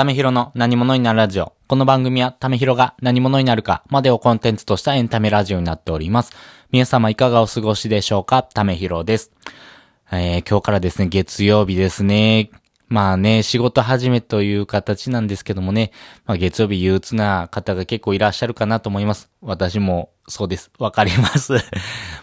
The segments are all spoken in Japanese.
ためひろの何者になるラジオ。この番組はためひろが何者になるかまでをコンテンツとしたエンタメラジオになっております。皆様いかがお過ごしでしょうか？ためひろです。えー、今日からですね、月曜日ですね。まあね、仕事始めという形なんですけどもね、まあ月曜日憂鬱な方が結構いらっしゃるかなと思います。私もそうです。わかります。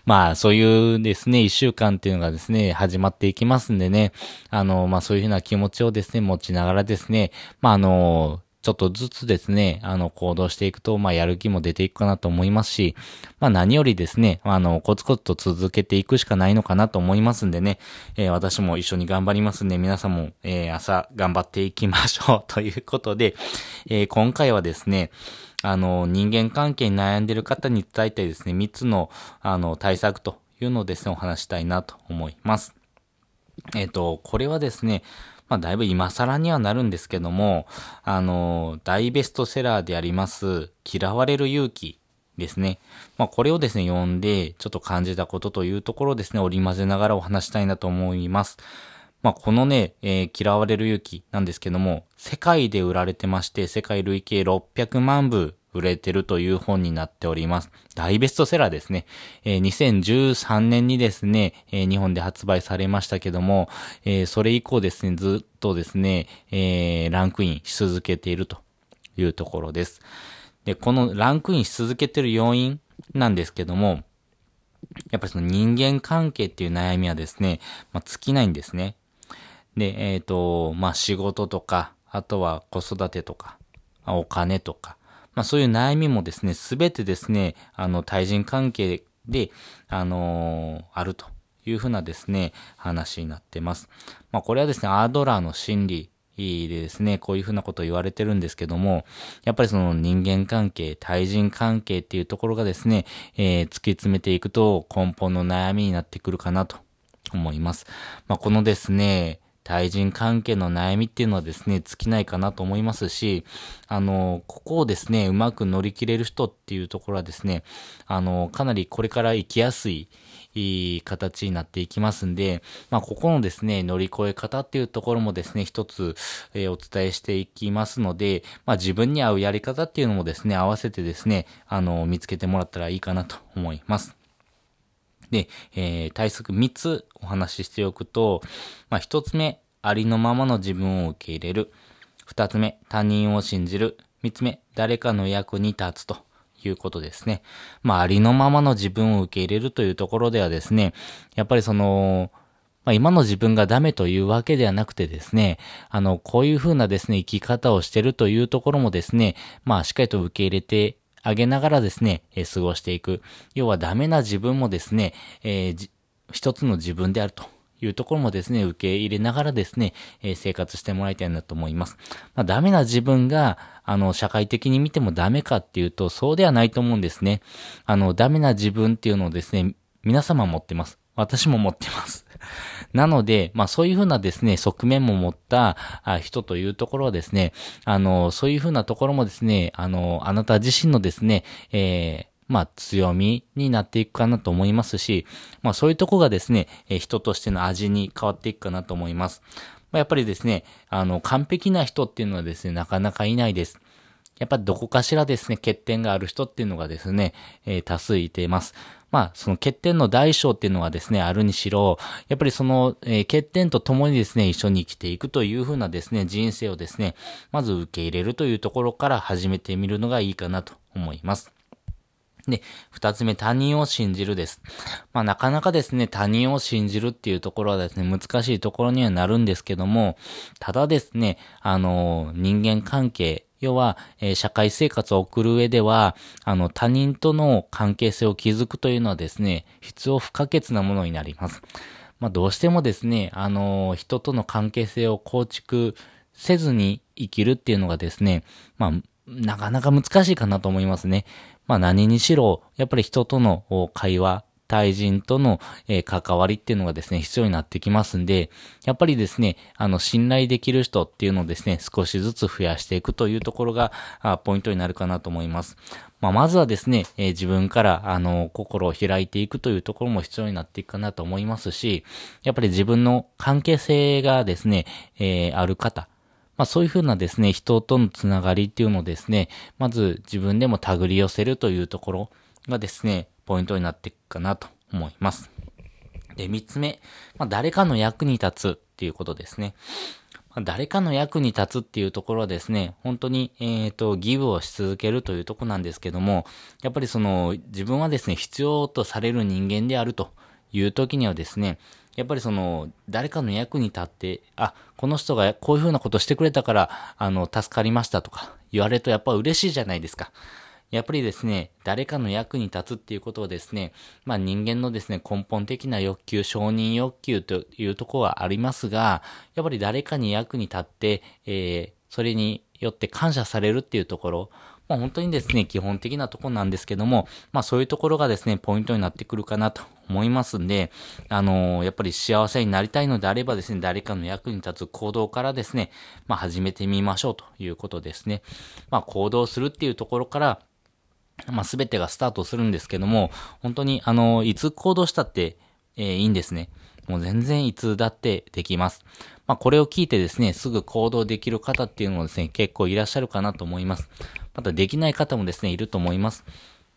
まあそういうですね、一週間っていうのがですね、始まっていきますんでね、あの、まあそういうふうな気持ちをですね、持ちながらですね、まああの、ちょっとずつですね、あの、行動していくと、まあ、やる気も出ていくかなと思いますし、まあ、何よりですね、あの、コツコツと続けていくしかないのかなと思いますんでね、えー、私も一緒に頑張りますんで、皆さんも、えー、朝頑張っていきましょう ということで、えー、今回はですね、あの、人間関係に悩んでる方に伝えたいですね、3つの、あの、対策というのをですね、お話したいなと思います。えっ、と、これはですね、まあ、だいぶ今更にはなるんですけども、あの、大ベストセラーであります、嫌われる勇気ですね。まあ、これをですね、読んで、ちょっと感じたことというところをですね、織り交ぜながらお話したいなと思います。まあ、このね、えー、嫌われる勇気なんですけども、世界で売られてまして、世界累計600万部売れてるという本になっております。大ベストセラーですね。えー、2013年にですね、えー、日本で発売されましたけども、えー、それ以降ですね、ずっとですね、えー、ランクインし続けているというところです。で、このランクインし続けてる要因なんですけども、やっぱりその人間関係っていう悩みはですね、まあ、尽きないんですね。で、えっ、ー、と、まあ、仕事とか、あとは子育てとか、お金とか、まあそういう悩みもですね、すべてですね、あの、対人関係で、あのー、あるというふうなですね、話になってます。まあこれはですね、アードラーの心理でですね、こういうふうなことを言われてるんですけども、やっぱりその人間関係、対人関係っていうところがですね、えー、突き詰めていくと根本の悩みになってくるかなと思います。まあこのですね、対人関係の悩みっていうのはですね、尽きないかなと思いますし、あの、ここをですね、うまく乗り切れる人っていうところはですね、あの、かなりこれから生きやすい、いい形になっていきますんで、まあ、ここのですね、乗り越え方っていうところもですね、一つ、えー、お伝えしていきますので、まあ、自分に合うやり方っていうのもですね、合わせてですね、あの、見つけてもらったらいいかなと思います。で、えー、対策3つお話ししておくと、まあ、1つ目、ありのままの自分を受け入れる。2つ目、他人を信じる。3つ目、誰かの役に立つということですね。まあ、ありのままの自分を受け入れるというところではですね、やっぱりその、まあ、今の自分がダメというわけではなくてですね、あの、こういうふうなですね、生き方をしてるというところもですね、まあ、しっかりと受け入れてあげながらですね、え、過ごしていく。要はダメな自分もですね、えー、一つの自分であると。いうところもですね、受け入れながらですね、えー、生活してもらいたいなと思います。まあ、ダメな自分が、あの、社会的に見てもダメかっていうと、そうではないと思うんですね。あの、ダメな自分っていうのをですね、皆様持ってます。私も持ってます。なので、まあそういうふうなですね、側面も持った人というところはですね、あの、そういうふうなところもですね、あの、あなた自身のですね、えー、まあ強みになっていくかなと思いますし、まあそういうとこがですね、え人としての味に変わっていくかなと思います。まあ、やっぱりですね、あの、完璧な人っていうのはですね、なかなかいないです。やっぱどこかしらですね、欠点がある人っていうのがですね、えー、多数いています。まあ、その欠点の大小っていうのはですね、あるにしろ、やっぱりその、えー、欠点と共にですね、一緒に生きていくというふうなですね、人生をですね、まず受け入れるというところから始めてみるのがいいかなと思います。で、二つ目、他人を信じるです。まあ、なかなかですね、他人を信じるっていうところはですね、難しいところにはなるんですけども、ただですね、あの、人間関係、要は、えー、社会生活を送る上では、あの、他人との関係性を築くというのはですね、必要不可欠なものになります。まあ、どうしてもですね、あの、人との関係性を構築せずに生きるっていうのがですね、まあ、なかなか難しいかなと思いますね。まあ何にしろ、やっぱり人との会話、対人との、えー、関わりっていうのがですね、必要になってきますんで、やっぱりですね、あの、信頼できる人っていうのをですね、少しずつ増やしていくというところが、あポイントになるかなと思います。まあ、まずはですね、えー、自分から、あの、心を開いていくというところも必要になっていくかなと思いますし、やっぱり自分の関係性がですね、えー、ある方、まあそういうふうなですね、人とのつながりっていうのをですね、まず自分でも手繰り寄せるというところがですね、ポイントになっていくかなと思います。で、三つ目、まあ誰かの役に立つっていうことですね。まあ、誰かの役に立つっていうところはですね、本当に、えっ、ー、と、ギブをし続けるというとこなんですけども、やっぱりその、自分はですね、必要とされる人間であるという時にはですね、やっぱりその、誰かの役に立って、あ、この人がこういうふうなことしてくれたから、あの、助かりましたとか言われるとやっぱ嬉しいじゃないですか。やっぱりですね、誰かの役に立つっていうことをですね、まあ人間のですね、根本的な欲求、承認欲求というところはありますが、やっぱり誰かに役に立って、えー、それによって感謝されるっていうところ、まあ本当にですね、基本的なところなんですけども、まあそういうところがですね、ポイントになってくるかなと思いますんで、あのー、やっぱり幸せになりたいのであればですね、誰かの役に立つ行動からですね、まあ始めてみましょうということですね。まあ行動するっていうところから、まあ、すべてがスタートするんですけども、本当に、あの、いつ行動したって、えー、いいんですね。もう全然いつだってできます。まあ、これを聞いてですね、すぐ行動できる方っていうのもですね、結構いらっしゃるかなと思います。またできない方もですね、いると思います。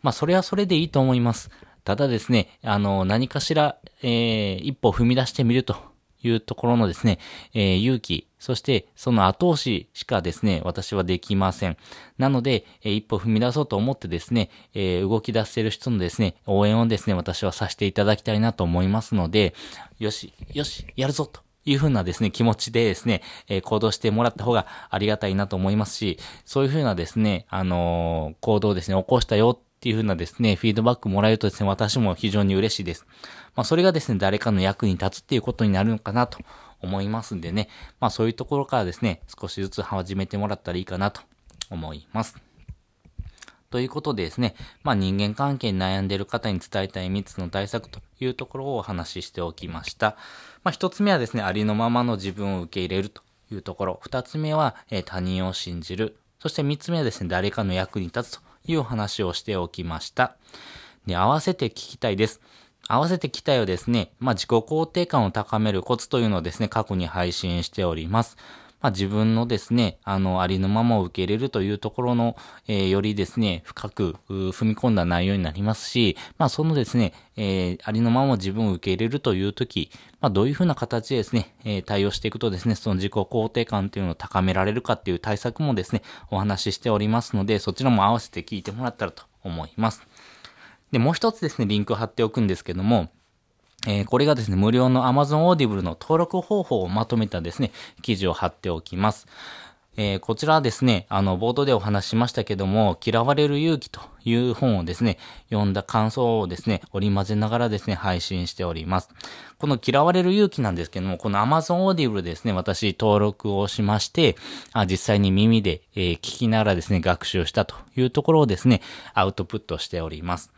まあ、それはそれでいいと思います。ただですね、あの、何かしら、えー、一歩踏み出してみるというところのですね、えー、勇気、そしてその後押ししかですね、私はできません。なので、え、一歩踏み出そうと思ってですね、え、動き出せる人のですね、応援をですね、私はさせていただきたいなと思いますので、よし、よし、やるぞと。いうふうなですね、気持ちでですね、えー、行動してもらった方がありがたいなと思いますし、そういうふうなですね、あのー、行動ですね、起こしたよっていうふうなですね、フィードバックもらえるとですね、私も非常に嬉しいです。まあ、それがですね、誰かの役に立つっていうことになるのかなと思いますんでね、まあ、そういうところからですね、少しずつ始めてもらったらいいかなと思います。ということでですね、まあ、人間関係に悩んでいる方に伝えたい3つの対策というところをお話ししておきました。まあ、1つ目はですね、ありのままの自分を受け入れるというところ。2つ目は、えー、他人を信じる。そして3つ目はですね、誰かの役に立つというお話をしておきました。で、合わせて聞きたいです。合わせて期待をですね、まあ、自己肯定感を高めるコツというのをですね、過去に配信しております。まあ、自分のですね、あの、ありのままを受け入れるというところの、えー、よりですね、深く踏み込んだ内容になりますし、まあ、そのですね、えー、ありのまま自分を受け入れるというとき、まあ、どういうふうな形でですね、えー、対応していくとですね、その自己肯定感というのを高められるかっていう対策もですね、お話ししておりますので、そちらも合わせて聞いてもらったらと思います。で、もう一つですね、リンク貼っておくんですけども、えー、これがですね、無料の Amazon Audible の登録方法をまとめたですね、記事を貼っておきます。えー、こちらはですね、あの、冒頭でお話ししましたけども、嫌われる勇気という本をですね、読んだ感想をですね、織り交ぜながらですね、配信しております。この嫌われる勇気なんですけども、この Amazon Audible ですね、私登録をしまして、あ実際に耳で、えー、聞きながらですね、学習したというところをですね、アウトプットしております。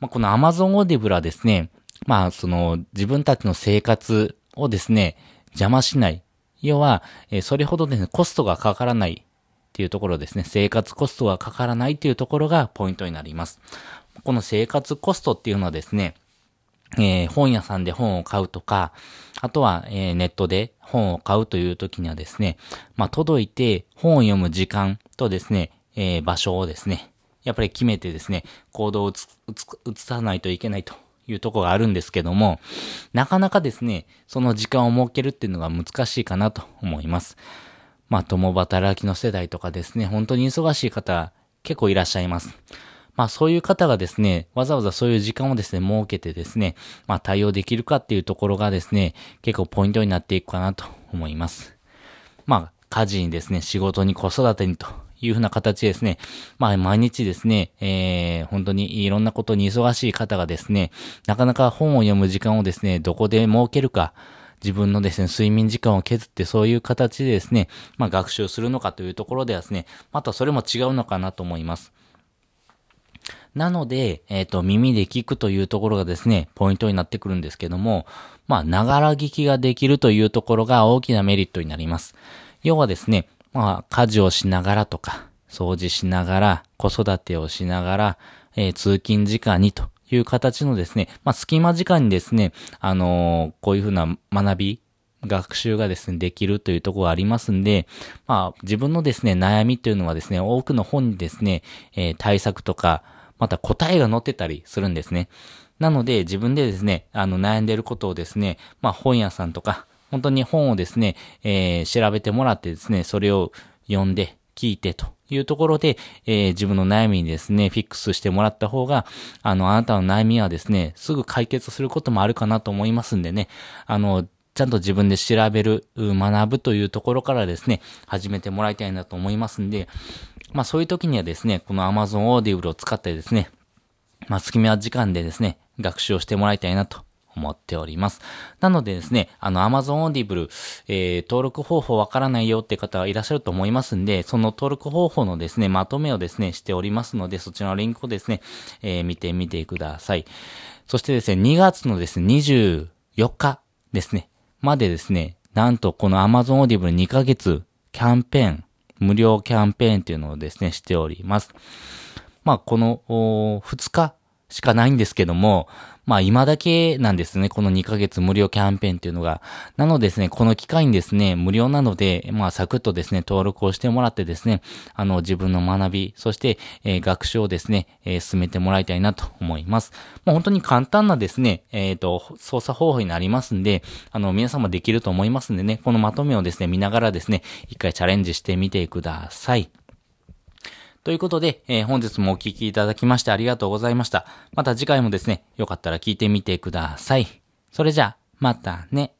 まあ、この Amazon Audible はですね、まあ、その、自分たちの生活をですね、邪魔しない。要は、え、それほどですね、コストがかからないっていうところですね。生活コストがかからないっていうところがポイントになります。この生活コストっていうのはですね、えー、本屋さんで本を買うとか、あとは、えー、ネットで本を買うという時にはですね、まあ、届いて本を読む時間とですね、えー、場所をですね、やっぱり決めてですね、行動を移さないといけないというとこがあるんですけども、なかなかですね、その時間を設けるっていうのが難しいかなと思います。まあ、共働きの世代とかですね、本当に忙しい方結構いらっしゃいます。まあそういう方がですね、わざわざそういう時間をですね、設けてですね、まあ対応できるかっていうところがですね、結構ポイントになっていくかなと思います。まあ、家事にですね、仕事に子育てにというふうな形ですね。まあ、毎日ですね、えー、本当にいろんなことに忙しい方がですね、なかなか本を読む時間をですね、どこで設けるか、自分のですね、睡眠時間を削ってそういう形でですね、まあ学習するのかというところではですね、またそれも違うのかなと思います。なので、えっ、ー、と、耳で聞くというところがですね、ポイントになってくるんですけども、まあ、ながら聞きができるというところが大きなメリットになります。要はですね、まあ、家事をしながらとか、掃除しながら、子育てをしながら、えー、通勤時間にという形のですね、まあ、隙間時間にですね、あのー、こういうふうな学び学習がですね、できるというところがありますんで、まあ、自分のですね、悩みというのはですね、多くの本にですね、えー、対策とか、また答えが載ってたりするんですね。なので、自分でですね、あの、悩んでることをですね、まあ、本屋さんとか、本当に本をですね、えー、調べてもらってですね、それを読んで、聞いてというところで、えー、自分の悩みにですね、フィックスしてもらった方が、あの、あなたの悩みはですね、すぐ解決することもあるかなと思いますんでね、あの、ちゃんと自分で調べる、学ぶというところからですね、始めてもらいたいなと思いますんで、まあそういう時にはですね、この Amazon Audible を使ってですね、まあ隙間時間でですね、学習をしてもらいたいなと思っております。なのでですね、あの Amazon Audible、えー、登録方法わからないよって方はいらっしゃると思いますんで、その登録方法のですね、まとめをですね、しておりますので、そちらのリンクをですね、えー、見てみてください。そしてですね、2月のですね、24日ですね、までですね、なんとこの Amazon Audible 2ヶ月キャンペーン、無料キャンペーンっていうのをですね、しております。まあ、この、2日しかないんですけども、まあ今だけなんですね、この2ヶ月無料キャンペーンっていうのが。なのでですね、この機会にですね、無料なので、まあサクッとですね、登録をしてもらってですね、あの自分の学び、そして、えー、学習をですね、えー、進めてもらいたいなと思います。まあ本当に簡単なですね、えっ、ー、と、操作方法になりますんで、あの皆様できると思いますんでね、このまとめをですね、見ながらですね、一回チャレンジしてみてください。ということで、えー、本日もお聴きいただきましてありがとうございました。また次回もですね、よかったら聞いてみてください。それじゃあ、またね。